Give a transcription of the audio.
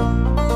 you